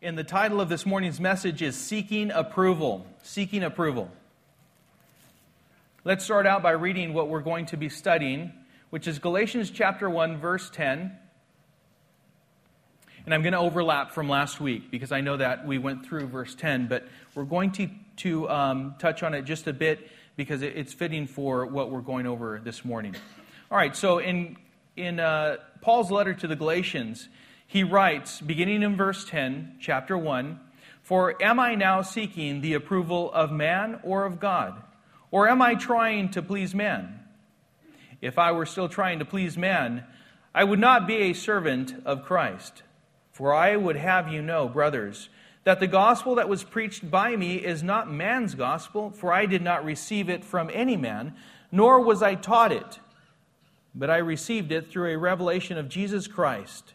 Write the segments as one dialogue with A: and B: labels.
A: And the title of this morning's message is Seeking Approval. Seeking Approval. Let's start out by reading what we're going to be studying, which is Galatians chapter 1, verse 10. And I'm going to overlap from last week because I know that we went through verse 10, but we're going to, to um, touch on it just a bit because it's fitting for what we're going over this morning. All right, so in, in uh, Paul's letter to the Galatians, he writes, beginning in verse 10, chapter 1 For am I now seeking the approval of man or of God? Or am I trying to please man? If I were still trying to please man, I would not be a servant of Christ. For I would have you know, brothers, that the gospel that was preached by me is not man's gospel, for I did not receive it from any man, nor was I taught it, but I received it through a revelation of Jesus Christ.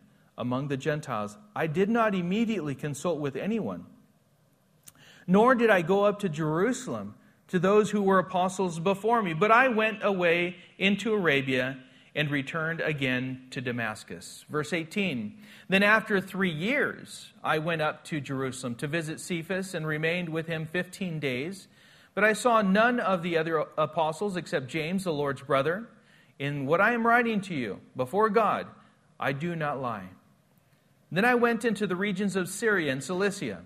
A: among the Gentiles, I did not immediately consult with anyone. Nor did I go up to Jerusalem to those who were apostles before me, but I went away into Arabia and returned again to Damascus. Verse 18 Then after three years, I went up to Jerusalem to visit Cephas and remained with him 15 days. But I saw none of the other apostles except James, the Lord's brother. In what I am writing to you, before God, I do not lie. Then I went into the regions of Syria and Cilicia,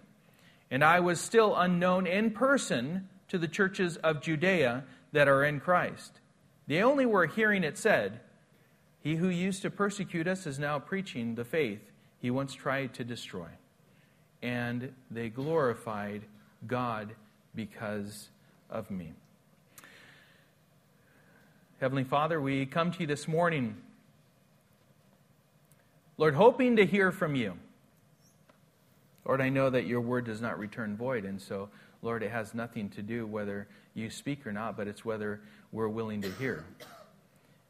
A: and I was still unknown in person to the churches of Judea that are in Christ. They only were hearing it said, He who used to persecute us is now preaching the faith he once tried to destroy. And they glorified God because of me. Heavenly Father, we come to you this morning Lord, hoping to hear from you. Lord, I know that your word does not return void, and so, Lord, it has nothing to do whether you speak or not, but it's whether we're willing to hear.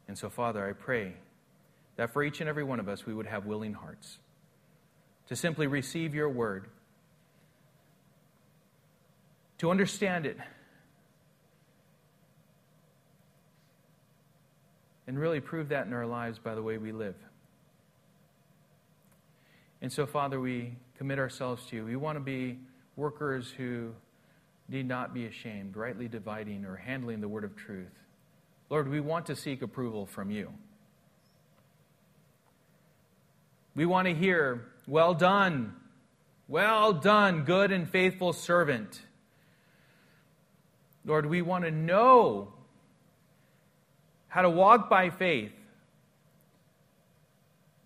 A: And so, Father, I pray that for each and every one of us, we would have willing hearts to simply receive your word, to understand it, and really prove that in our lives by the way we live. And so, Father, we commit ourselves to you. We want to be workers who need not be ashamed, rightly dividing or handling the word of truth. Lord, we want to seek approval from you. We want to hear, Well done, well done, good and faithful servant. Lord, we want to know how to walk by faith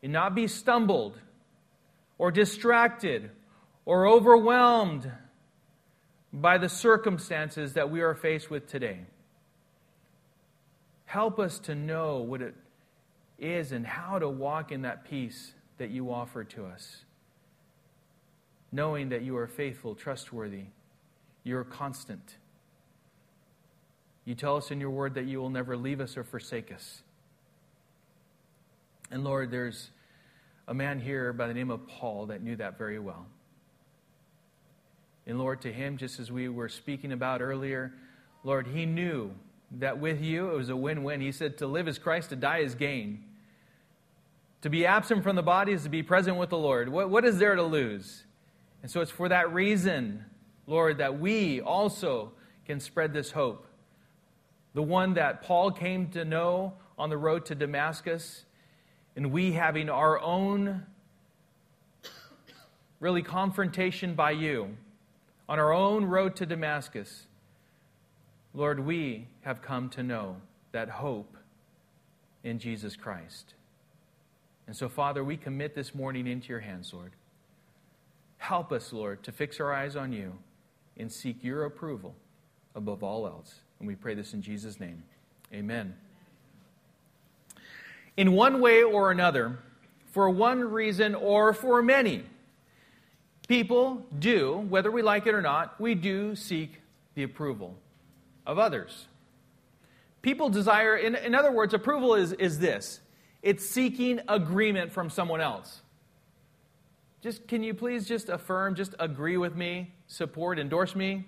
A: and not be stumbled or distracted or overwhelmed by the circumstances that we are faced with today. Help us to know what it is and how to walk in that peace that you offer to us, knowing that you are faithful, trustworthy, you're constant. You tell us in your word that you will never leave us or forsake us. And Lord, there's a man here by the name of Paul that knew that very well. And Lord, to him, just as we were speaking about earlier, Lord, he knew that with you it was a win win. He said, To live is Christ, to die is gain. To be absent from the body is to be present with the Lord. What, what is there to lose? And so it's for that reason, Lord, that we also can spread this hope. The one that Paul came to know on the road to Damascus and we having our own really confrontation by you on our own road to Damascus, Lord, we have come to know that hope in Jesus Christ. And so, Father, we commit this morning into your hands, Lord. Help us, Lord, to fix our eyes on you and seek your approval above all else. And we pray this in Jesus' name. Amen in one way or another, for one reason or for many. people do, whether we like it or not, we do seek the approval of others. People desire, in, in other words, approval is, is this it's seeking agreement from someone else. Just can you please just affirm, just agree with me, support, endorse me?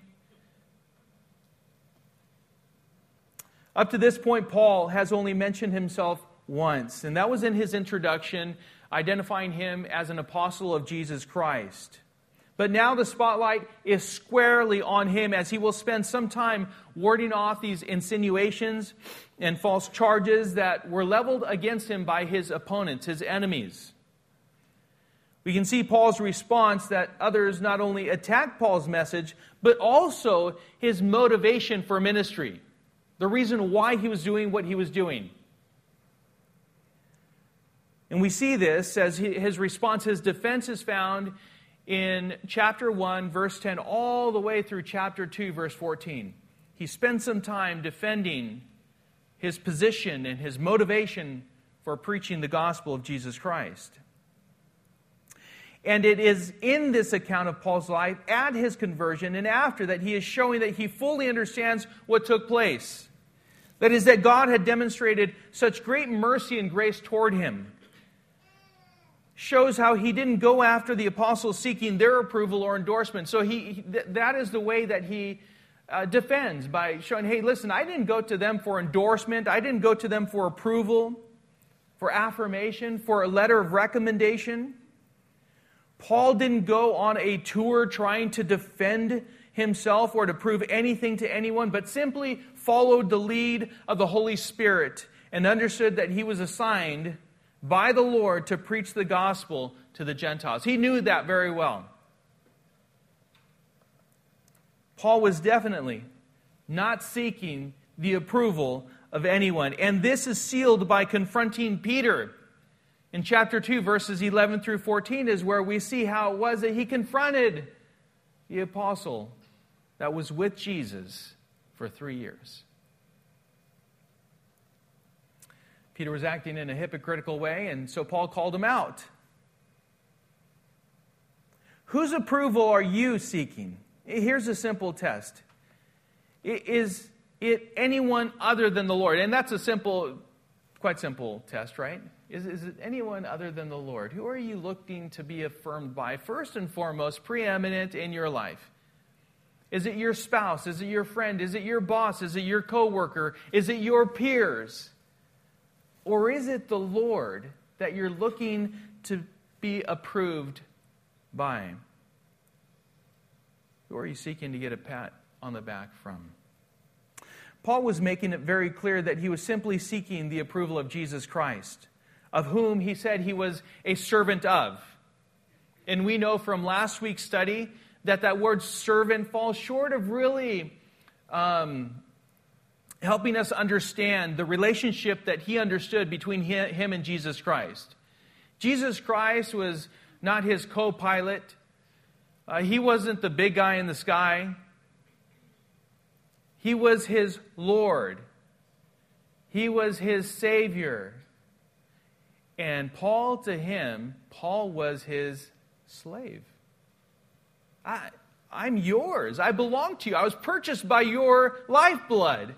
A: Up to this point, Paul has only mentioned himself once, and that was in his introduction, identifying him as an apostle of Jesus Christ. But now the spotlight is squarely on him as he will spend some time warding off these insinuations and false charges that were leveled against him by his opponents, his enemies. We can see Paul's response that others not only attack Paul's message, but also his motivation for ministry, the reason why he was doing what he was doing. And we see this as his response, his defense is found in chapter 1, verse 10, all the way through chapter 2, verse 14. He spends some time defending his position and his motivation for preaching the gospel of Jesus Christ. And it is in this account of Paul's life, at his conversion and after that, he is showing that he fully understands what took place. That is, that God had demonstrated such great mercy and grace toward him. Shows how he didn't go after the apostles seeking their approval or endorsement. So he, that is the way that he uh, defends by showing, hey, listen, I didn't go to them for endorsement, I didn't go to them for approval, for affirmation, for a letter of recommendation. Paul didn't go on a tour trying to defend himself or to prove anything to anyone, but simply followed the lead of the Holy Spirit and understood that he was assigned by the Lord to preach the gospel to the Gentiles. He knew that very well. Paul was definitely not seeking the approval of anyone. And this is sealed by confronting Peter in chapter 2, verses 11 through 14, is where we see how it was that he confronted the apostle that was with Jesus for three years. Peter was acting in a hypocritical way, and so Paul called him out. Whose approval are you seeking? Here's a simple test Is it anyone other than the Lord? And that's a simple, quite simple test, right? Is, is it anyone other than the Lord? Who are you looking to be affirmed by, first and foremost, preeminent in your life? Is it your spouse? Is it your friend? Is it your boss? Is it your coworker? Is it your peers? Or is it the Lord that you're looking to be approved by? Who are you seeking to get a pat on the back from? Paul was making it very clear that he was simply seeking the approval of Jesus Christ of whom he said he was a servant of. And we know from last week's study that that word servant falls short of really um, helping us understand the relationship that he understood between him and Jesus Christ. Jesus Christ was not his co pilot, uh, he wasn't the big guy in the sky. He was his Lord. He was his Savior. And Paul to him, Paul was his slave. I, I'm yours. I belong to you. I was purchased by your lifeblood.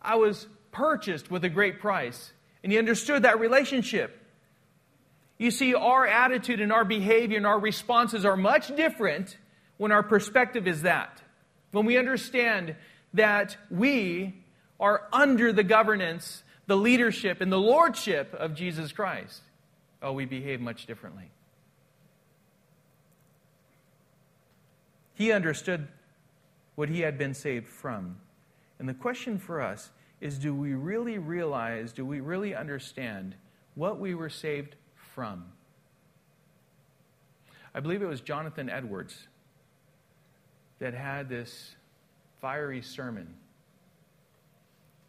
A: I was purchased with a great price. And he understood that relationship. You see, our attitude and our behavior and our responses are much different when our perspective is that. When we understand that we are under the governance the leadership and the lordship of Jesus Christ, oh, we behave much differently. He understood what he had been saved from. And the question for us is do we really realize, do we really understand what we were saved from? I believe it was Jonathan Edwards that had this fiery sermon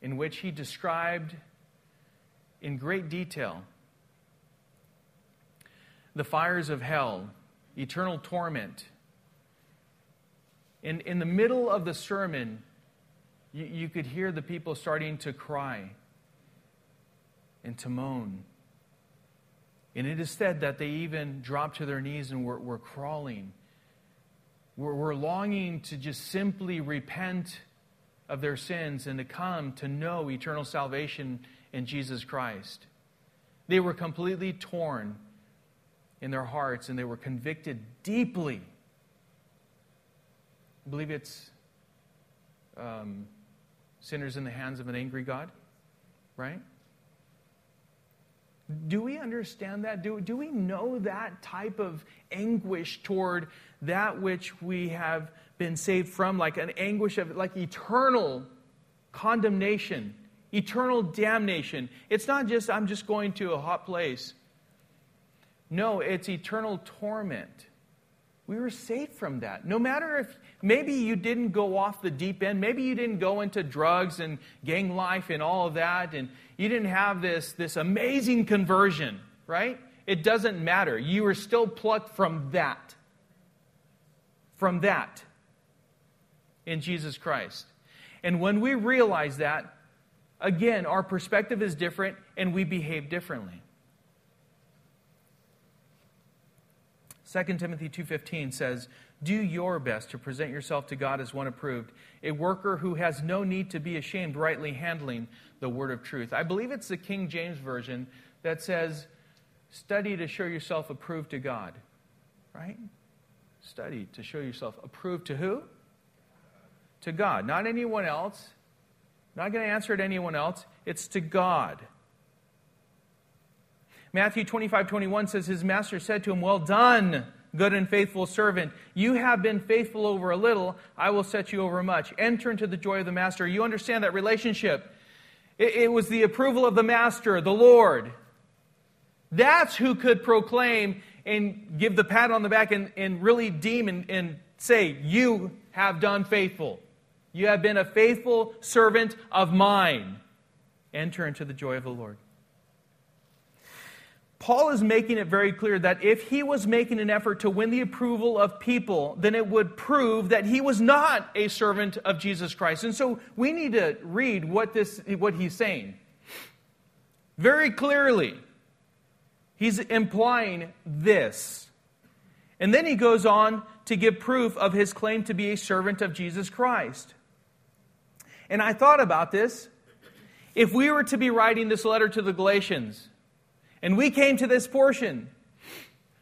A: in which he described in great detail the fires of hell, eternal torment. In, in the middle of the sermon, you, you could hear the people starting to cry and to moan And it is said that they even dropped to their knees and were, were crawling. Were, were longing to just simply repent of their sins and to come to know eternal salvation in Jesus Christ. They were completely torn in their hearts and they were convicted deeply. I believe it's um, sinners in the hands of an angry God, right? Do we understand that? Do, do we know that type of anguish toward that which we have been saved from? Like an anguish of, like eternal condemnation, eternal damnation. It's not just, I'm just going to a hot place. No, it's eternal torment. We were saved from that. No matter if maybe you didn't go off the deep end, maybe you didn't go into drugs and gang life and all of that, and you didn't have this, this amazing conversion, right? It doesn't matter. You were still plucked from that. From that in Jesus Christ. And when we realize that, again, our perspective is different and we behave differently. 2 Timothy 2:15 says, "Do your best to present yourself to God as one approved, a worker who has no need to be ashamed, rightly handling the word of truth." I believe it's the King James version that says, "Study to show yourself approved to God." Right? Study to show yourself approved to who? To God, not anyone else. Not going to answer to anyone else. It's to God. Matthew 25, 21 says, His master said to him, Well done, good and faithful servant. You have been faithful over a little, I will set you over much. Enter into the joy of the master. You understand that relationship. It, it was the approval of the master, the Lord. That's who could proclaim and give the pat on the back and, and really deem and, and say, You have done faithful. You have been a faithful servant of mine. Enter into the joy of the Lord. Paul is making it very clear that if he was making an effort to win the approval of people, then it would prove that he was not a servant of Jesus Christ. And so we need to read what, this, what he's saying. Very clearly, he's implying this. And then he goes on to give proof of his claim to be a servant of Jesus Christ. And I thought about this. If we were to be writing this letter to the Galatians, and we came to this portion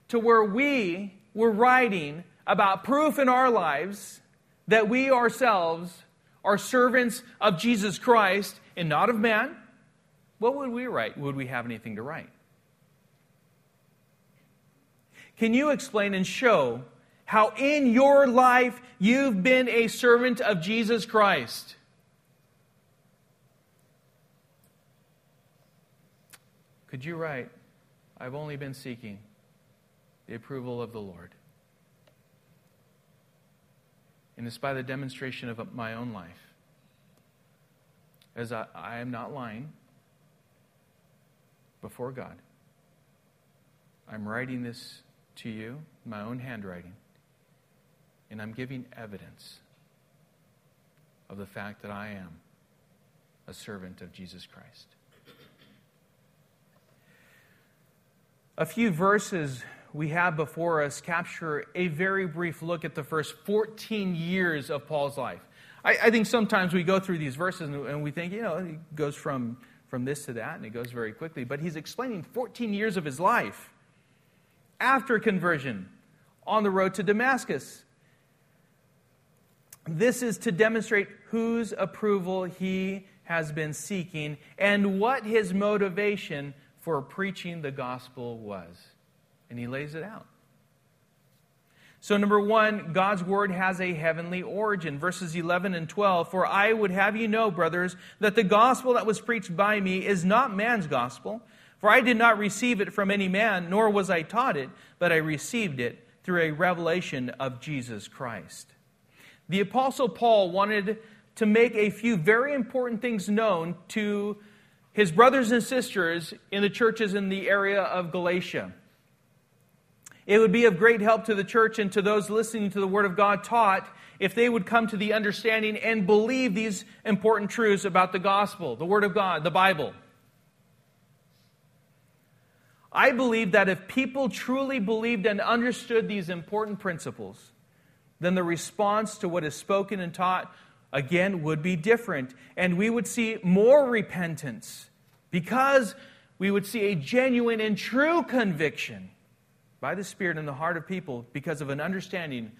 A: to where we were writing about proof in our lives that we ourselves are servants of Jesus Christ and not of man. What would we write? Would we have anything to write? Can you explain and show how in your life you've been a servant of Jesus Christ? Could you write, I've only been seeking the approval of the Lord? And it's by the demonstration of my own life. As I, I am not lying before God. I'm writing this to you, my own handwriting, and I'm giving evidence of the fact that I am a servant of Jesus Christ. A few verses we have before us capture a very brief look at the first 14 years of Paul's life. I, I think sometimes we go through these verses and, and we think, you know, it goes from, from this to that and it goes very quickly. But he's explaining 14 years of his life after conversion on the road to Damascus. This is to demonstrate whose approval he has been seeking and what his motivation for preaching the gospel was. And he lays it out. So, number one, God's word has a heavenly origin. Verses 11 and 12 For I would have you know, brothers, that the gospel that was preached by me is not man's gospel. For I did not receive it from any man, nor was I taught it, but I received it through a revelation of Jesus Christ. The Apostle Paul wanted to make a few very important things known to his brothers and sisters in the churches in the area of Galatia. It would be of great help to the church and to those listening to the Word of God taught if they would come to the understanding and believe these important truths about the gospel, the Word of God, the Bible. I believe that if people truly believed and understood these important principles, then the response to what is spoken and taught, again, would be different. And we would see more repentance because we would see a genuine and true conviction by the Spirit in the heart of people because of an understanding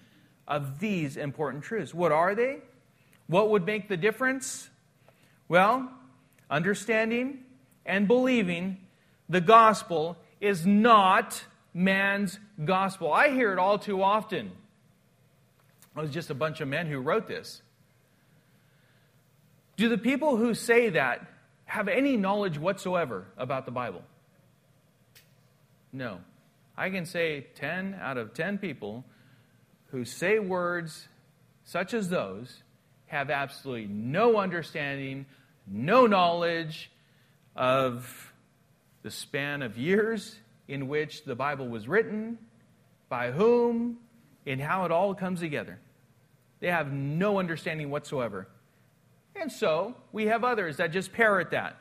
A: of these important truths. What are they? What would make the difference? Well, understanding and believing the gospel is not man's gospel. I hear it all too often. It was just a bunch of men who wrote this. Do the people who say that have any knowledge whatsoever about the Bible? No. I can say 10 out of 10 people who say words such as those have absolutely no understanding, no knowledge of the span of years in which the Bible was written, by whom, and how it all comes together. They have no understanding whatsoever. And so we have others that just parrot that.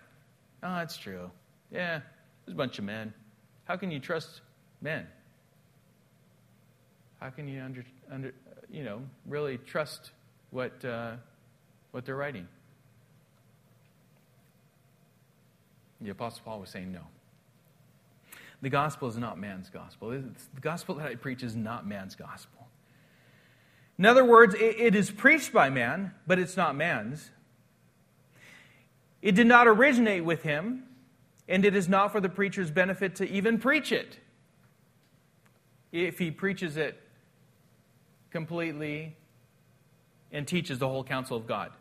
A: Oh, that's true. Yeah, there's a bunch of men. How can you trust men? How can you under, under you know, really trust what, uh, what they're writing? The Apostle Paul was saying no. The gospel is not man's gospel. It's, the gospel that I preach is not man's gospel. In other words, it, it is preached by man, but it's not man's. It did not originate with him, and it is not for the preacher's benefit to even preach it. If he preaches it completely and teaches the whole counsel of God.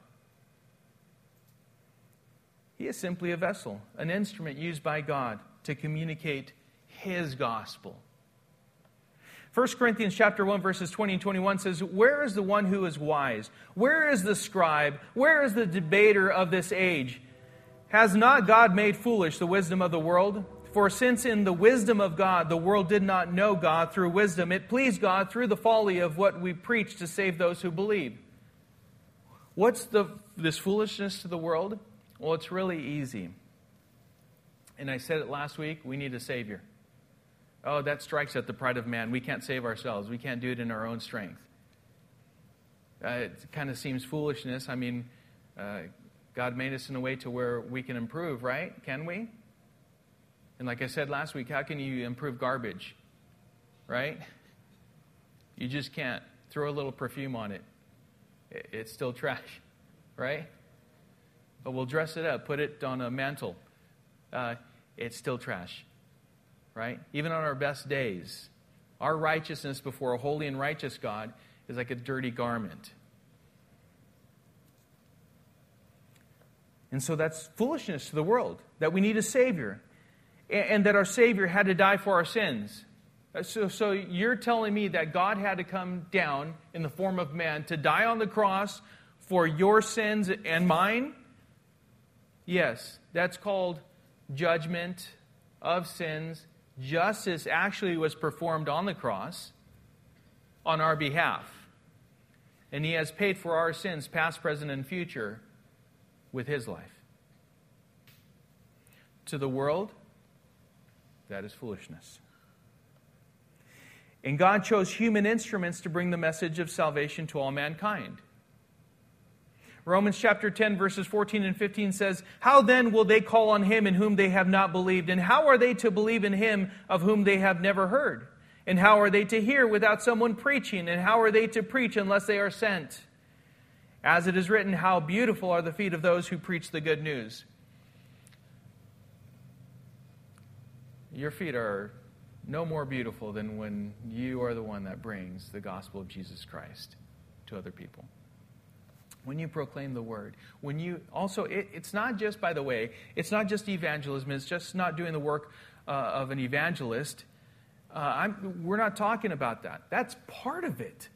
A: He is simply a vessel, an instrument used by God to communicate his gospel. 1 Corinthians chapter 1 verses 20 and 21 says, "Where is the one who is wise? Where is the scribe? Where is the debater of this age? Has not God made foolish the wisdom of the world? For since in the wisdom of God the world did not know God through wisdom, it pleased God through the folly of what we preach to save those who believe." What's the, this foolishness to the world? Well, it's really easy. And I said it last week we need a Savior. Oh, that strikes at the pride of man. We can't save ourselves, we can't do it in our own strength. Uh, it kind of seems foolishness. I mean, uh, God made us in a way to where we can improve, right? Can we? And like I said last week, how can you improve garbage? Right? You just can't. Throw a little perfume on it. It's still trash, right? But we'll dress it up, put it on a mantle. Uh, it's still trash right? Even on our best days, our righteousness before a holy and righteous God is like a dirty garment. And so that's foolishness to the world that we need a Savior and that our Savior had to die for our sins. Uh, so, so you're telling me that God had to come down in the form of man to die on the cross for your sins and mine? Yes, that's called judgment of sins justice actually was performed on the cross on our behalf. And he has paid for our sins, past, present, and future, with his life. To the world, that is foolishness. And God chose human instruments to bring the message of salvation to all mankind. Romans chapter 10, verses 14 and 15 says, How then will they call on him in whom they have not believed? And how are they to believe in him of whom they have never heard? And how are they to hear without someone preaching? And how are they to preach unless they are sent? As it is written, How beautiful are the feet of those who preach the good news. Your feet are no more beautiful than when you are the one that brings the gospel of Jesus Christ to other people when you proclaim the word, when you also, it, it's not just, by the way, it's not just evangelism, it's just not doing the work uh, of an evangelist. Uh, we're not talking about that. That's part of it.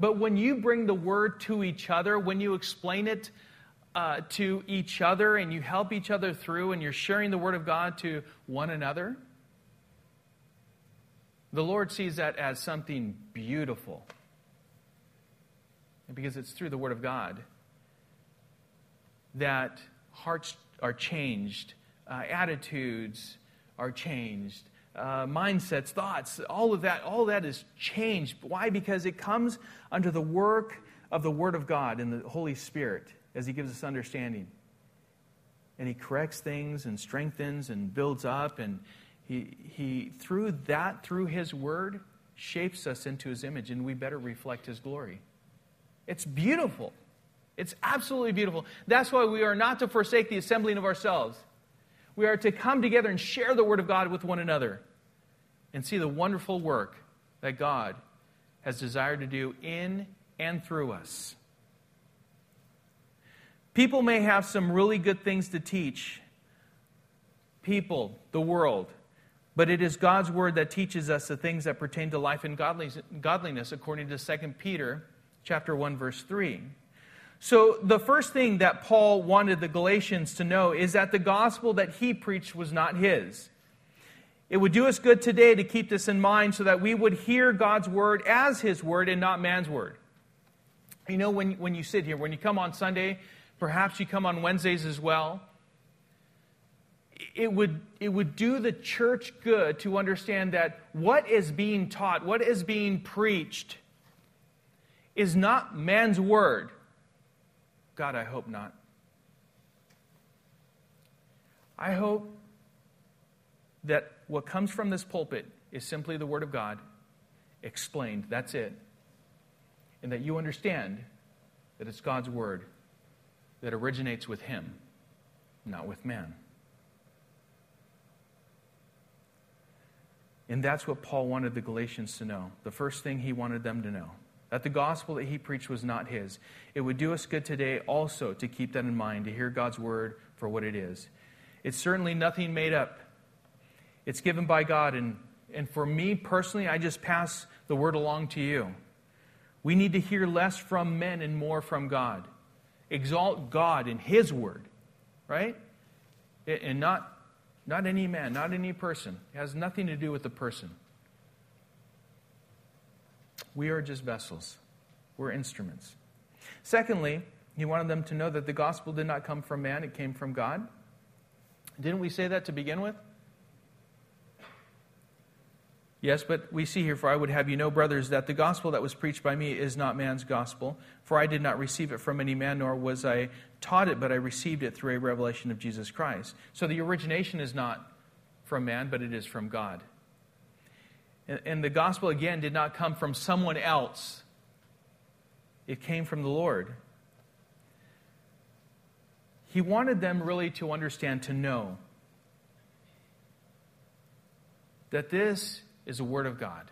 A: But when you bring the word to each other, when you explain it uh, to each other and you help each other through and you're sharing the word of God to one another, the Lord sees that as something beautiful because it's through the Word of God that hearts are changed, uh, attitudes are changed. Uh, mindsets, thoughts, all of that, all of that is changed. Why? Because it comes under the work of the Word of God and the Holy Spirit as He gives us understanding. And He corrects things and strengthens and builds up. And He, he through that, through His Word, shapes us into His image, and we better reflect His glory. It's beautiful. It's absolutely beautiful. That's why we are not to forsake the assembling of ourselves. We are to come together and share the Word of God with one another and see the wonderful work that God has desired to do in and through us. People may have some really good things to teach people, the world, but it is God's word that teaches us the things that pertain to life and godliness according to 2 Peter chapter 1 verse 3. So the first thing that Paul wanted the Galatians to know is that the gospel that he preached was not his. It would do us good today to keep this in mind so that we would hear God's word as his word and not man's word. You know, when, when you sit here, when you come on Sunday, perhaps you come on Wednesdays as well, it would, it would do the church good to understand that what is being taught, what is being preached, is not man's word. God, I hope not. I hope that what comes from this pulpit is simply the Word of God explained. That's it. And that you understand that it's God's Word that originates with Him, not with man. And that's what Paul wanted the Galatians to know. The first thing he wanted them to know that the gospel that he preached was not his. It would do us good today also to keep that in mind, to hear God's word for what it is. It's certainly nothing made up, it's given by God. And, and for me personally, I just pass the word along to you. We need to hear less from men and more from God. Exalt God in his word, right? And not not any man, not any person. It has nothing to do with the person. We are just vessels, we're instruments. Secondly, he wanted them to know that the gospel did not come from man, it came from God. Didn't we say that to begin with? Yes, but we see here, for I would have you know, brothers, that the gospel that was preached by me is not man's gospel. For I did not receive it from any man, nor was I taught it, but I received it through a revelation of Jesus Christ. So the origination is not from man, but it is from God. And, the gospel, again, did not come from someone else, it came from the Lord. He wanted them really to understand, to know that this is the Word of God.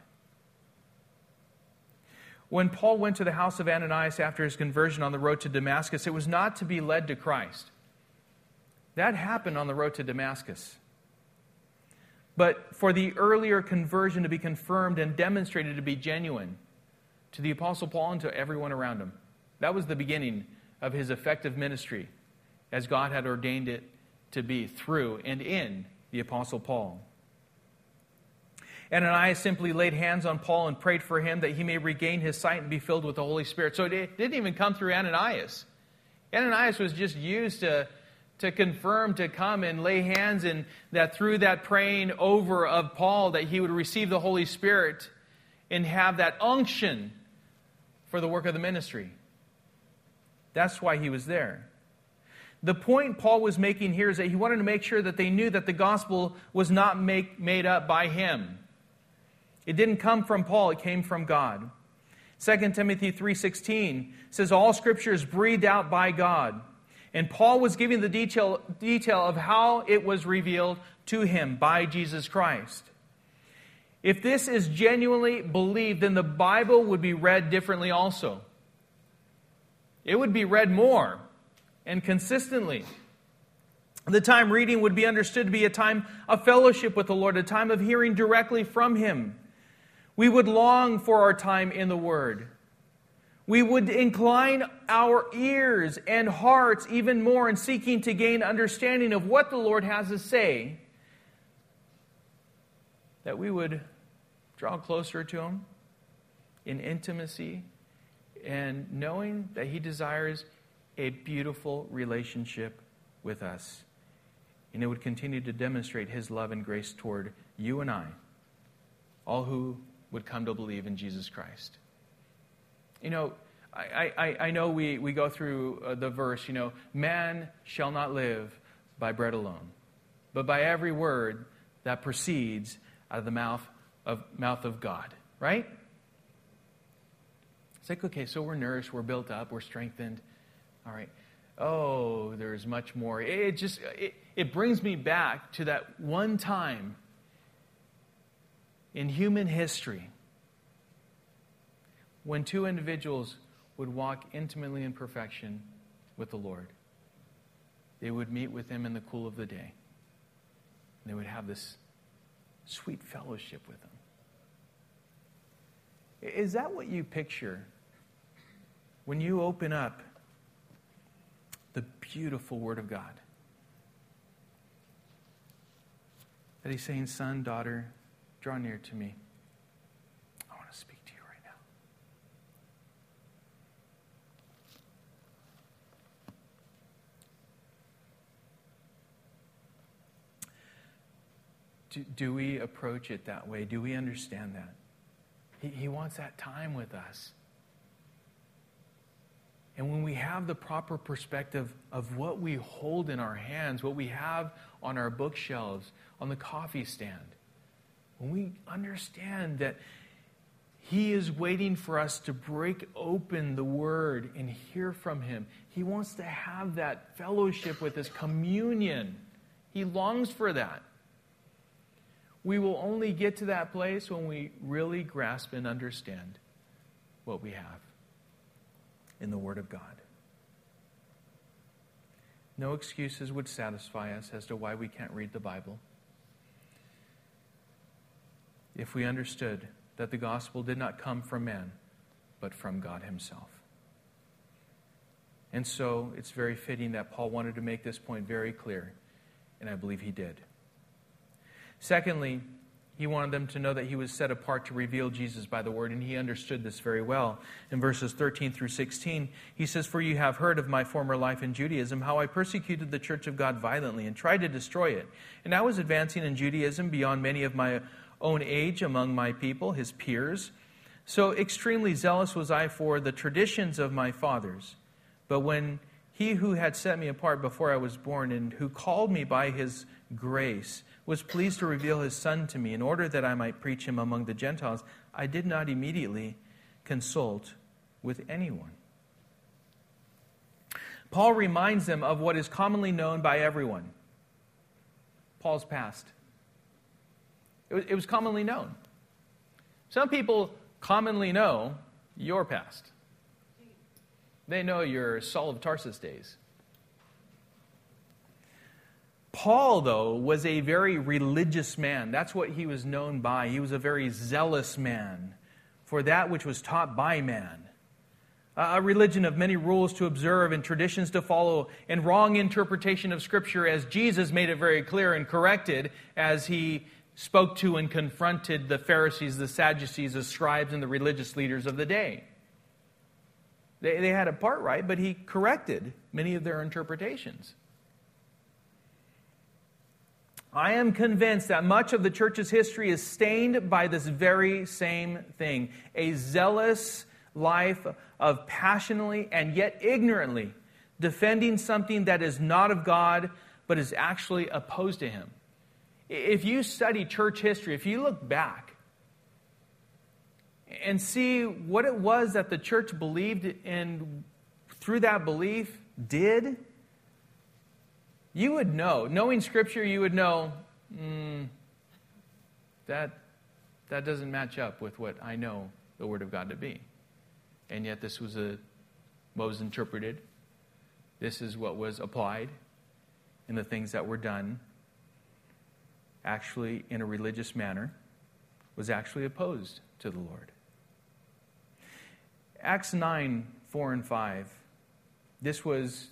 A: When Paul went to the house of Ananias after his conversion on the road to Damascus, it was not to be led to Christ. That happened on the road to Damascus. But for the earlier conversion to be confirmed and demonstrated to be genuine to the Apostle Paul and to everyone around him. That was the beginning of his effective ministry as God had ordained it to be through and in the Apostle Paul. Ananias simply laid hands on Paul and prayed for him that he may regain his sight and be filled with the Holy Spirit. So it didn't even come through Ananias. Ananias was just used to, to confirm, to come and lay hands, and that through that praying over of Paul, that he would receive the Holy Spirit and have that unction for the work of the ministry. That's why he was there. The point Paul was making here is that he wanted to make sure that they knew that the gospel was not make, made up by him. It didn't come from Paul, it came from God. 2 Timothy 3:16 says all scripture is breathed out by God. And Paul was giving the detail, detail of how it was revealed to him by Jesus Christ. If this is genuinely believed, then the Bible would be read differently also. It would be read more and consistently. The time reading would be understood to be a time of fellowship with the Lord, a time of hearing directly from Him. We would long for our time in the Word. We would incline our ears and hearts even more in seeking to gain understanding of what the Lord has to say, that we would draw closer to Him in intimacy and knowing that He desires a beautiful relationship with us and it would continue to demonstrate his love and grace toward you and I, all who would come to believe in Jesus Christ. You know, I, I, I know we, we go through uh, the verse, you know, man shall not live by bread alone, but by every word that proceeds out of the mouth of, mouth of God, right? It's like, okay, so we're nourished, we're built up, we're strengthened. All right. Oh, there's much more. It just it, it brings me back to that one time in human history when two individuals would walk intimately in perfection with the Lord. They would meet with Him in the cool of the day. They would have this sweet fellowship with Him. Is that what you picture when you open up the beautiful Word of God? That He's saying, Son, daughter, draw near to me. I want to speak to you right now. Do, do we approach it that way? Do we understand that? He, he wants that time with us. And when we have the proper perspective of what we hold in our hands, what we have on our bookshelves, on the coffee stand, when we understand that He is waiting for us to break open the Word and hear from Him, He wants to have that fellowship with us, communion. He longs for that. We will only get to that place when we really grasp and understand what we have in the Word of God. No excuses would satisfy us as to why we can't read the Bible. If we understood that the gospel did not come from man, but from God Himself. And so it's very fitting that Paul wanted to make this point very clear, and I believe he did. Secondly, he wanted them to know that he was set apart to reveal Jesus by the word, and he understood this very well. In verses 13 through 16, he says, For you have heard of my former life in Judaism, how I persecuted the church of God violently and tried to destroy it. And I was advancing in Judaism beyond many of my own age among my people, his peers. So extremely zealous was I for the traditions of my fathers. But when he who had set me apart before I was born and who called me by his grace, was pleased to reveal his Son to me in order that I might preach him among the Gentiles, I did not immediately consult with anyone. Paul reminds them of what is commonly known by everyone Paul's past. It was, it was commonly known. Some people commonly know your past, they know your Saul of Tarsus days. Paul, though, was a very religious man. That's what he was known by. He was a very zealous man for that which was taught by man. A religion of many rules to observe and traditions to follow, and wrong interpretation of Scripture, as Jesus made it very clear and corrected as he spoke to and confronted the Pharisees, the Sadducees, the scribes, and the religious leaders of the day. They, they had a part right, but he corrected many of their interpretations. I am convinced that much of the church's history is stained by this very same thing a zealous life of passionately and yet ignorantly defending something that is not of God but is actually opposed to Him. If you study church history, if you look back and see what it was that the church believed and through that belief did, you would know, knowing Scripture, you would know mm, that, that doesn't match up with what I know the Word of God to be. And yet, this was a, what was interpreted, this is what was applied, and the things that were done, actually in a religious manner, was actually opposed to the Lord. Acts 9 4 and 5. This was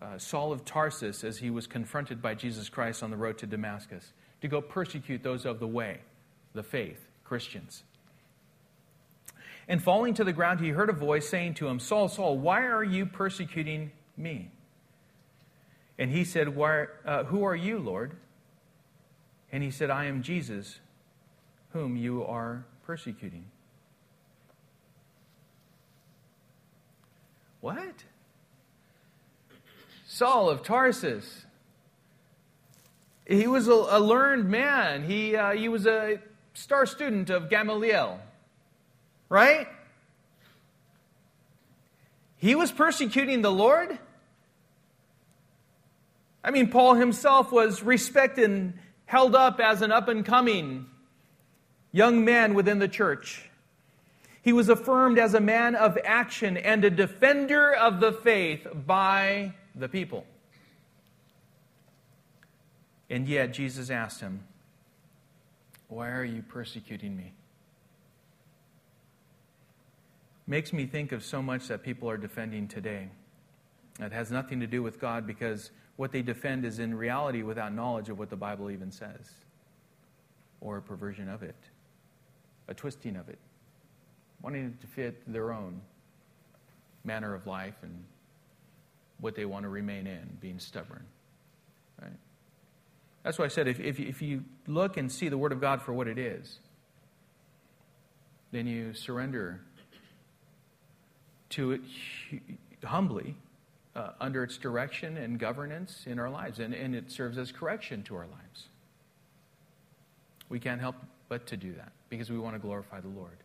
A: uh, Saul of Tarsus as he was confronted by Jesus Christ on the road to Damascus to go persecute those of the way, the faith, Christians. And falling to the ground, he heard a voice saying to him, Saul, Saul, why are you persecuting me? And he said, uh, Who are you, Lord? And he said, I am Jesus, whom you are persecuting. What? Saul of Tarsus. He was a, a learned man. He, uh, he was a star student of Gamaliel, right? He was persecuting the Lord. I mean, Paul himself was respected held up as an up and coming young man within the church. He was affirmed as a man of action and a defender of the faith by the people. And yet, Jesus asked him, Why are you persecuting me? Makes me think of so much that people are defending today. It has nothing to do with God because what they defend is in reality without knowledge of what the Bible even says, or a perversion of it, a twisting of it wanting it to fit their own manner of life and what they want to remain in, being stubborn. Right? That's why I said if, if, if you look and see the Word of God for what it is, then you surrender to it humbly uh, under its direction and governance in our lives, and, and it serves as correction to our lives. We can't help but to do that because we want to glorify the Lord.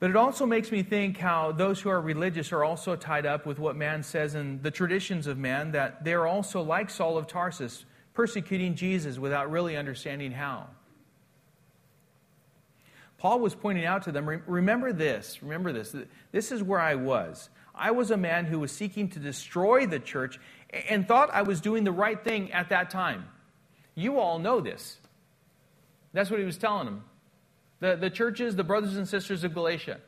A: But it also makes me think how those who are religious are also tied up with what man says in the traditions of man, that they're also like Saul of Tarsus, persecuting Jesus without really understanding how. Paul was pointing out to them remember this, remember this. This is where I was. I was a man who was seeking to destroy the church and thought I was doing the right thing at that time. You all know this. That's what he was telling them. The, the churches, the brothers and sisters of Galatia.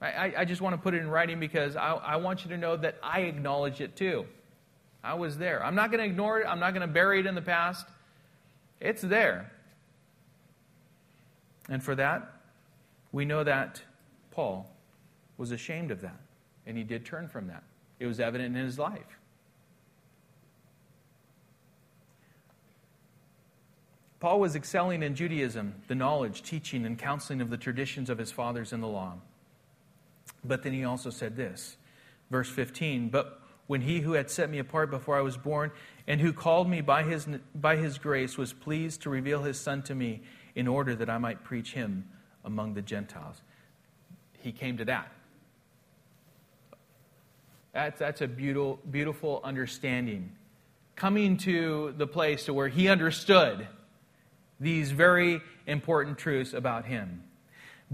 A: I, I just want to put it in writing because I, I want you to know that I acknowledge it too. I was there. I'm not going to ignore it. I'm not going to bury it in the past. It's there. And for that, we know that Paul was ashamed of that. And he did turn from that. It was evident in his life. Paul was excelling in Judaism, the knowledge, teaching, and counseling of the traditions of his fathers in the law. But then he also said this, verse 15, But when he who had set me apart before I was born, and who called me by his, by his grace, was pleased to reveal his Son to me in order that I might preach him among the Gentiles. He came to that. That's, that's a beautiful, beautiful understanding. Coming to the place to where he understood these very important truths about him.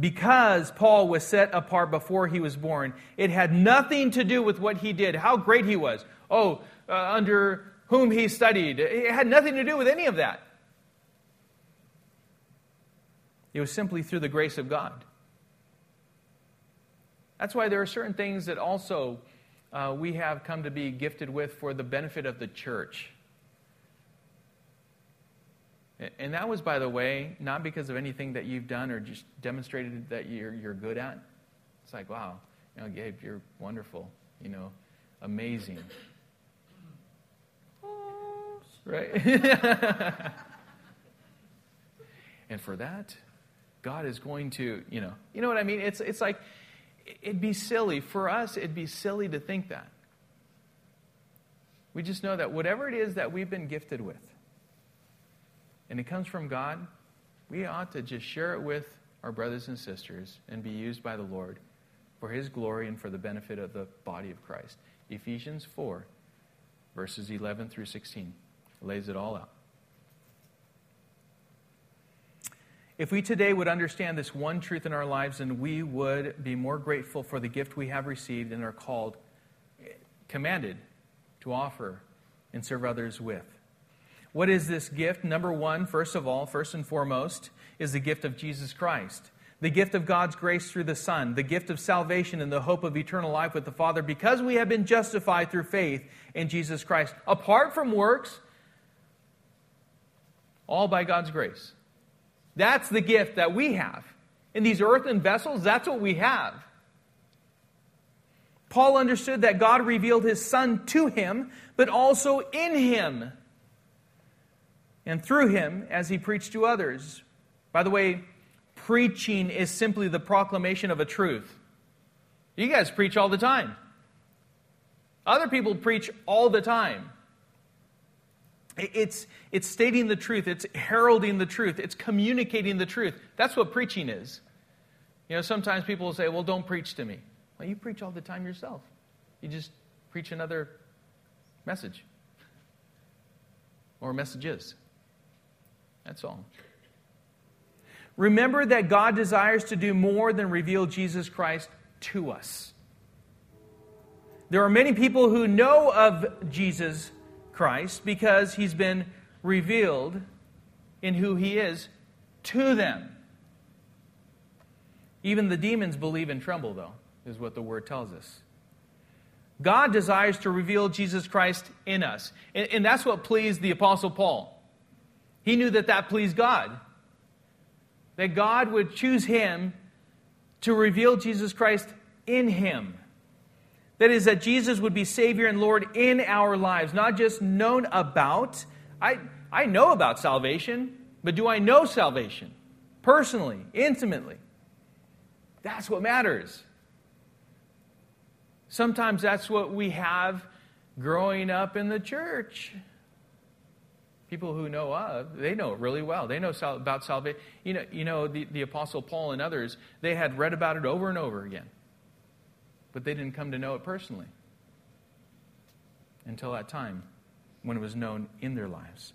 A: Because Paul was set apart before he was born, it had nothing to do with what he did, how great he was, oh, uh, under whom he studied. It had nothing to do with any of that. It was simply through the grace of God. That's why there are certain things that also uh, we have come to be gifted with for the benefit of the church. And that was, by the way, not because of anything that you've done or just demonstrated that you're, you're good at. It's like, wow, you know, Gabe, you're wonderful, you know, amazing. Right? and for that, God is going to, you know, you know what I mean? It's, it's like, it'd be silly. For us, it'd be silly to think that. We just know that whatever it is that we've been gifted with, and it comes from God, we ought to just share it with our brothers and sisters and be used by the Lord for His glory and for the benefit of the body of Christ. Ephesians 4, verses 11 through 16, lays it all out. If we today would understand this one truth in our lives, then we would be more grateful for the gift we have received and are called, commanded to offer and serve others with. What is this gift? Number one, first of all, first and foremost, is the gift of Jesus Christ. The gift of God's grace through the Son, the gift of salvation and the hope of eternal life with the Father, because we have been justified through faith in Jesus Christ, apart from works, all by God's grace. That's the gift that we have. In these earthen vessels, that's what we have. Paul understood that God revealed his Son to him, but also in him and through him as he preached to others. By the way, preaching is simply the proclamation of a truth. You guys preach all the time. Other people preach all the time. It's, it's stating the truth, it's heralding the truth, it's communicating the truth. That's what preaching is. You know, sometimes people will say, Well, don't preach to me. Well, you preach all the time yourself. You just preach another message or messages. That's all. Remember that God desires to do more than reveal Jesus Christ to us. There are many people who know of Jesus Christ because he's been revealed in who he is to them. Even the demons believe and tremble, though, is what the word tells us. God desires to reveal Jesus Christ in us. And, and, that's what pleased the Apostle Paul. He knew that that pleased God. That God would choose him to reveal Jesus Christ in him. That is, that Jesus would be Savior and Lord in our lives, not just known about. I, I know about salvation, but do I know salvation? Personally, intimately. That's what matters. Sometimes that's what we have growing up in the church. People who know of, they know it really well. They know about salvation. You know, you know the, the Apostle Paul and others, they had read about it over and over again but they didn't come to know it personally until that time when it was known in their lives.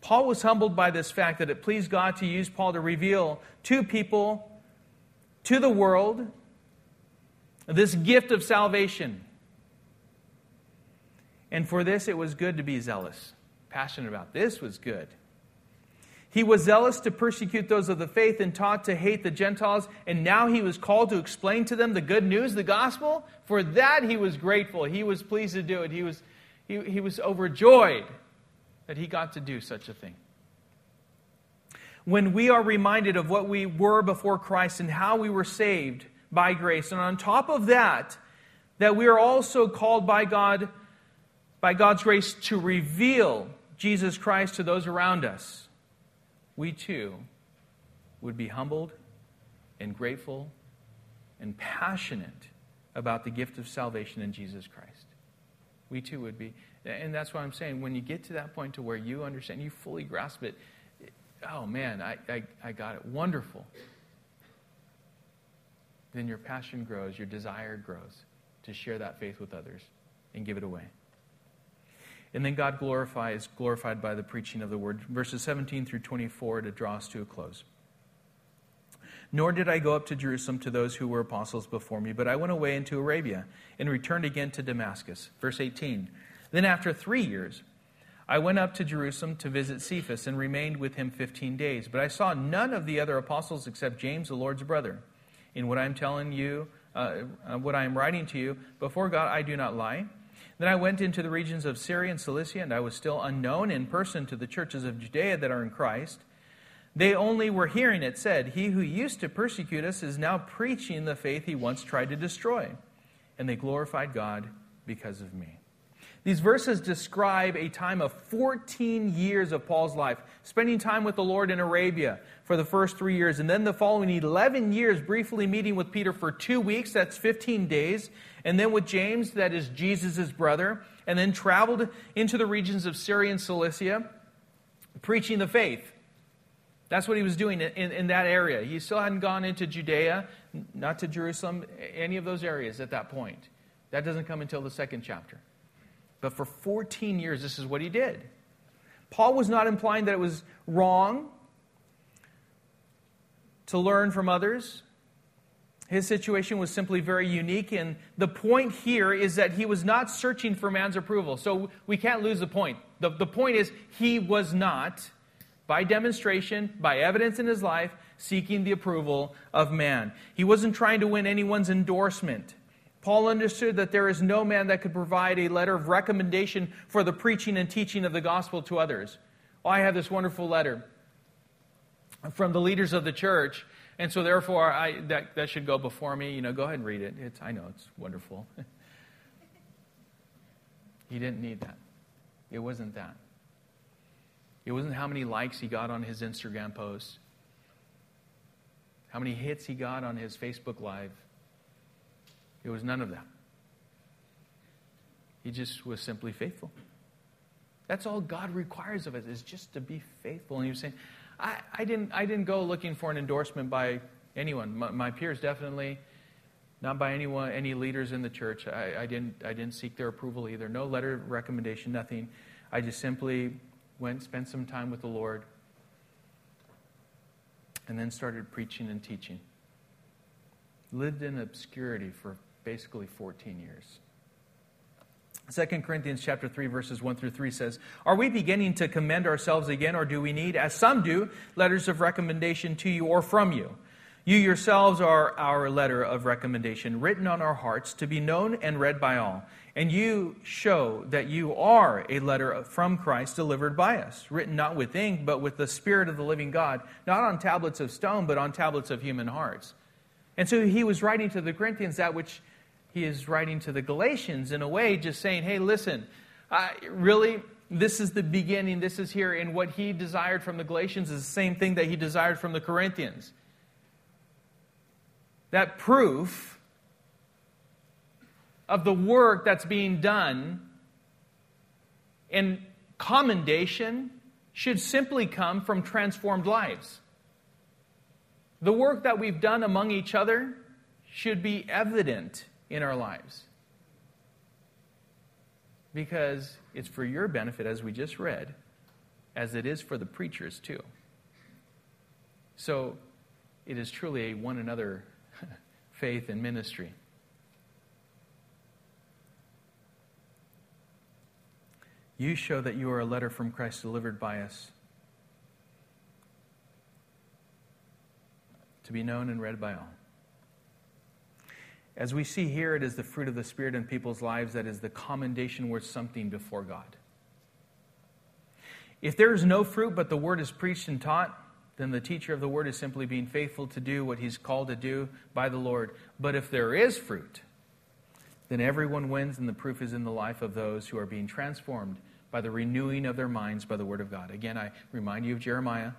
A: Paul was humbled by this fact that it pleased God to use Paul to reveal to people, to the world, this gift of salvation. And for this, it was good to be zealous, passionate about. This was good. He was zealous to persecute those of the faith and taught to hate the Gentiles, and now he was called to explain to them the good news, the gospel. For that he was grateful. He was pleased to do it. He was, he, he was overjoyed that he got to do such a thing. When we are reminded of what we were before Christ and how we were saved by grace, and on top of that, that we are also called by God, by God's grace, to reveal Jesus Christ to those around us we too would be humbled and grateful and passionate about the gift of salvation in Jesus Christ. We too would be. And that's why I'm saying when you get to that point to where you understand, you fully grasp it, oh man, I, I, I got it. Wonderful. Then your passion grows, your desire grows to share that faith with others and give it away. And then God glorifies, glorified by the preaching of the word. Verses 17 through 24 to draw us to a close. Nor did I go up to Jerusalem to those who were apostles before me, but I went away into Arabia and returned again to Damascus. Verse 18. Then after three years, I went up to Jerusalem to visit Cephas and remained with him 15 days. But I saw none of the other apostles except James, the Lord's brother. In what I am telling you, uh, uh what I am writing to you, before God I do not lie. Then I went into the regions of Syria and Cilicia, and I was still unknown in person to the churches of Judea that are in Christ. They only were hearing it said, He who used to persecute us is now preaching the faith he once tried to destroy. And they glorified God because of me. These verses describe a time of 14 years of Paul's life, spending time with the Lord in Arabia for the first three years, and then the following 11 years briefly meeting with Peter for two weeks, that's 15 days, and then with James, that is Jesus' brother, and then traveled into the regions of Syria and Cilicia, preaching the faith. That's what he was doing in, in that area. He still hadn't gone into Judea, not to Jerusalem, any of those areas at that point. That doesn't come until the second chapter. But for 14 years, this is what he did. Paul was not implying that it was wrong to learn from others. His situation was simply very unique, and the point here is that he was not searching for man's approval. So we can't lose the point. The, the point is, he was not, by demonstration, by evidence in his life, seeking the approval of man. He wasn't trying to win anyone's endorsement. Paul understood that there is no man that could provide a letter of recommendation for the preaching and teaching of the gospel to others. Oh, I have this wonderful letter from the leaders of the church. And so, therefore, I, that, that should go before me. You know, go ahead and read it. It's, I know it's wonderful. he didn't need that. It wasn't that. It wasn't how many likes he got on his Instagram post, how many hits he got on his Facebook Live. It was none of that. He just was simply faithful. That's all God requires of us is just to be faithful. And he was saying, I, I, didn't, I didn't go looking for an endorsement by anyone. My, my peers definitely, not by anyone, any leaders in the church. I, I, didn't, I didn't seek their approval either. No letter of recommendation, nothing. I just simply went, spent some time with the Lord, and then started preaching and teaching. Lived in obscurity for basically 14 years. 2 Corinthians chapter 3 verses 1 through 3 says, "Are we beginning to commend ourselves again or do we need as some do letters of recommendation to you or from you? You yourselves are our letter of recommendation written on our hearts to be known and read by all. And you show that you are a letter from Christ delivered by us, written not with ink but with the spirit of the living God, not on tablets of stone but on tablets of human hearts." And so he was writing to the Corinthians that which he is writing to the Galatians in a way, just saying, hey, listen, uh, really, this is the beginning, this is here. And what he desired from the Galatians is the same thing that he desired from the Corinthians. That proof of the work that's being done and commendation should simply come from transformed lives. The work that we've done among each other should be evident in our lives. Because it's for your benefit, as we just read, as it is for the preachers, too. So it is truly a one another faith and ministry. You show that you are a letter from Christ delivered by us to be known and read by all. As we see here, it is the fruit of the Spirit in people's lives that is the commendation worth something before God. If there is no fruit, but the word is preached and taught, then the teacher of the word is simply being faithful to do what he's called to do by the Lord. But if there is fruit, then everyone wins, and the proof is in the life of those who are being transformed by the renewing of their minds by the word of God. Again, I remind you of Jeremiah.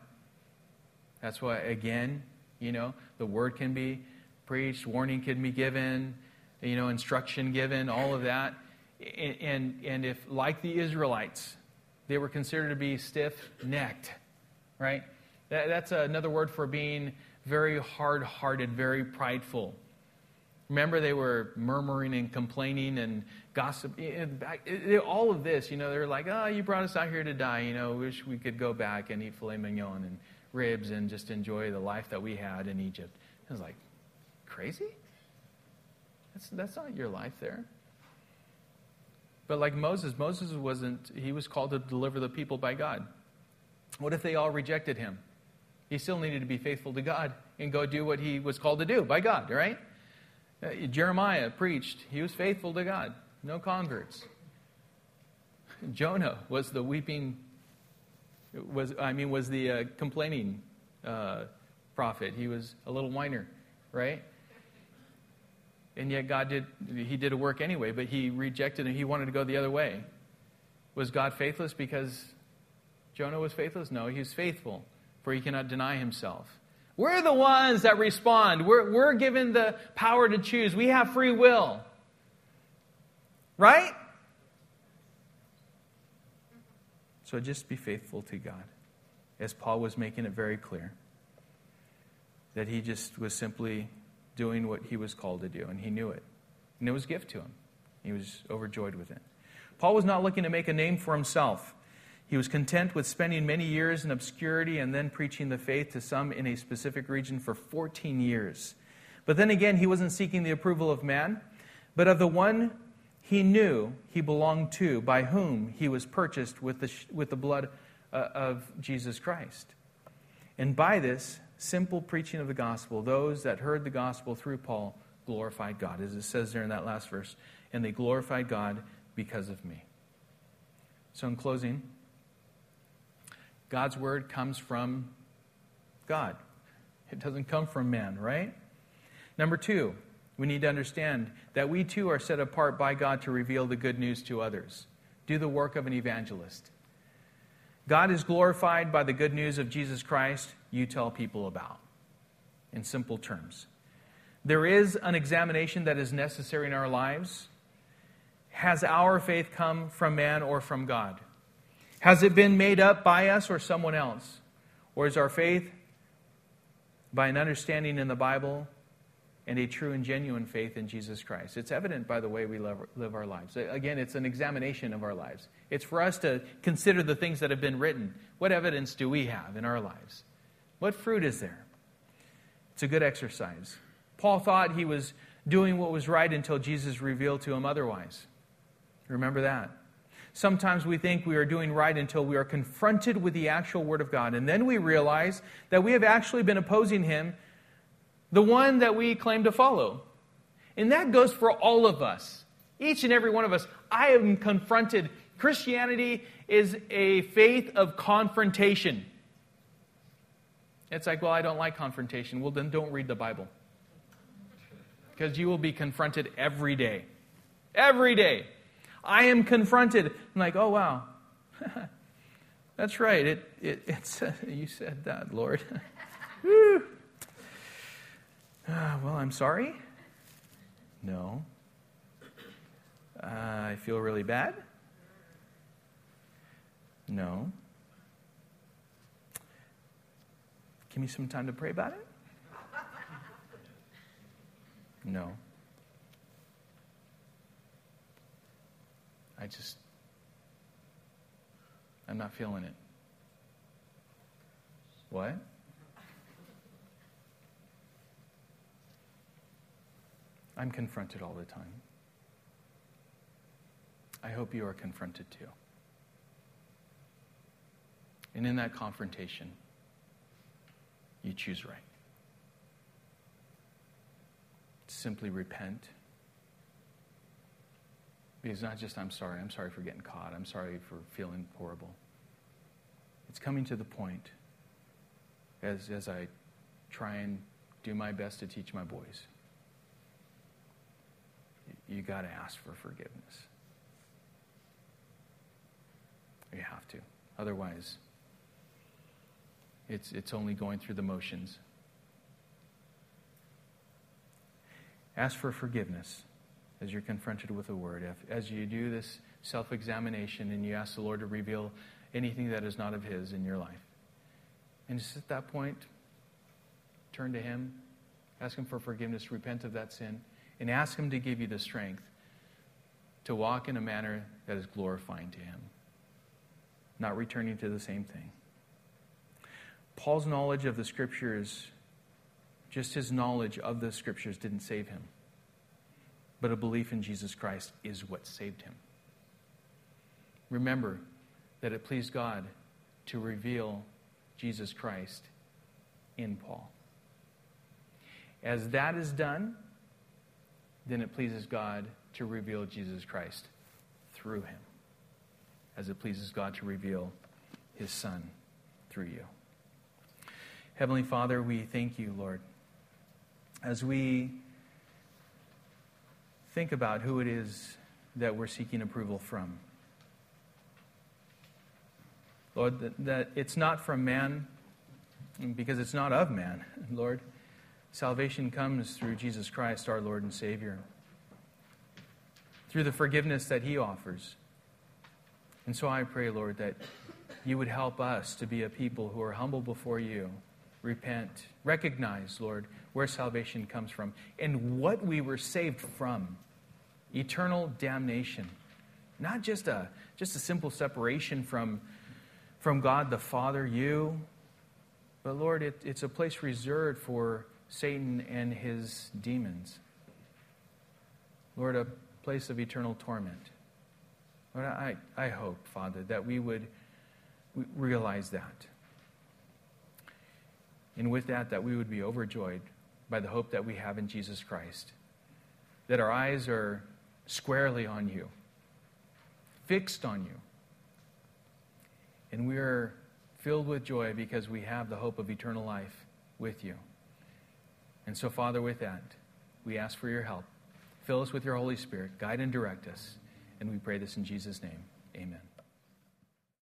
A: That's why, again, you know, the word can be preached, warning can be given, you know, instruction given, all of that. And, and, if, like the Israelites, they were considered to be stiff necked, right? That, that's another word for being very hard hearted, very prideful. Remember, they were murmuring and complaining and gossip. All of this, you know, they're like, oh, you brought us out here to die. You know, wish we could go back and eat filet mignon and ribs and just enjoy the life that we had in Egypt. It was like, crazy? That's, that's not your life there. But like Moses, Moses wasn't, he was called to deliver the people by God. What if they all rejected him? He still needed to be faithful to God and go do what he was called to do by God, right? Uh, Jeremiah preached, he was faithful to God, no converts. Jonah was the weeping, was I mean, was the uh, complaining uh, prophet. He was a little whiner, right? And yet God did, he did a work anyway, but he rejected and he wanted to go the other way. Was God faithless because Jonah was faithless? No, he was faithful, for he cannot deny himself. We're the ones that respond. We're, we're given the power to choose. We have free will. Right? So just be faithful to God, as Paul was making it very clear that he just was simply doing what he was called to do, and he knew it. And it was a gift to him. He was overjoyed with it. Paul was not looking to make a name for himself. He was content with spending many years in obscurity and then preaching the faith to some in a specific region for 14 years. But then again, he wasn't seeking the approval of man, but of the one he knew he belonged to, by whom he was purchased with the, with the blood uh, of Jesus Christ. And by this, simple preaching of the gospel, those that heard the gospel through Paul glorified God, as it says there in that last verse. And they glorified God because of me. So, in closing, God's word comes from God. It doesn't come from man, right? Number two, we need to understand that we too are set apart by God to reveal the good news to others. Do the work of an evangelist. God is glorified by the good news of Jesus Christ you tell people about, in simple terms. There is an examination that is necessary in our lives. Has our faith come from man or from God? Has it been made up by us or someone else? Or is our faith by an understanding in the Bible and a true and genuine faith in Jesus Christ. It's evident by the way we live, our lives. Again, it's an examination of our lives. It's for us to consider the things that have been written. What evidence do we have in our lives? What fruit is there? It's a good exercise. Paul thought he was doing what was right until Jesus revealed to him otherwise. Remember that. Sometimes we think we are doing right until we are confronted with the actual Word of God. And then we realize that we have actually been opposing Him, the one that we claim to follow. And that goes for all of us, each and every one of us. I am confronted. Christianity is a faith of confrontation. It's like, well, I don't like confrontation. Well, then don't read the Bible. Because you will be confronted every day. Every day. I am confronted. I'm like, oh, wow. That's right. It, it, it's, uh, you said that, Lord. uh, well, I'm sorry. No. Uh, I feel really bad. No. Give me some time to pray about it. No. I just, I'm not feeling it. What? I'm confronted all the time. I hope you are confronted too. And in that confrontation, you choose right. Simply repent because not just, I'm sorry, I'm sorry for getting caught, I'm sorry for feeling horrible. It's coming to the point as, as I try and do my best to teach my boys. You got to ask for forgiveness. You have to. Otherwise, it's, it's only going through the motions. Ask for forgiveness as you're confronted with a word. If, as you do this self examination and you ask the Lord to reveal anything that is not of His in your life. And just at that point, turn to Him, ask Him for forgiveness, repent of that sin, and ask Him to give you the strength to walk in a manner that is glorifying to Him, not returning to the same thing. Paul's knowledge of the Scriptures, just his knowledge of the Scriptures, didn't save him but a belief in Jesus Christ is what saved him. Remember that it pleased God to reveal Jesus Christ in Paul. As that is done, then it pleases God to reveal Jesus Christ through him, as it pleases God to reveal his Son through you. Heavenly Father, we thank you, Lord, as we think about who it is that we're seeking approval from. Lord, that, that it's not from man because it's not of man, Lord. Salvation comes through Jesus Christ, our Lord and Savior, through the forgiveness that He offers. And so I pray, Lord, that you would help us to be a people who are humble before you, repent, recognize, Lord, where salvation comes from and what we were saved from eternal damnation. Not just a, just a simple separation from, from God the Father, you, but Lord, it, it's a place reserved for Satan and his demons. Lord, a place of eternal torment. Lord, I, I hope, Father, that we would realize that. And with that, that we would be overjoyed by the hope that we have in Jesus Christ. That our eyes are squarely on you, fixed on you. And we are filled with joy because we have the hope of eternal life with you. And so, Father, with that, we ask for your help. Fill us with your Holy Spirit, guide and direct us. And we pray this in Jesus' name. Amen.